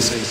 space.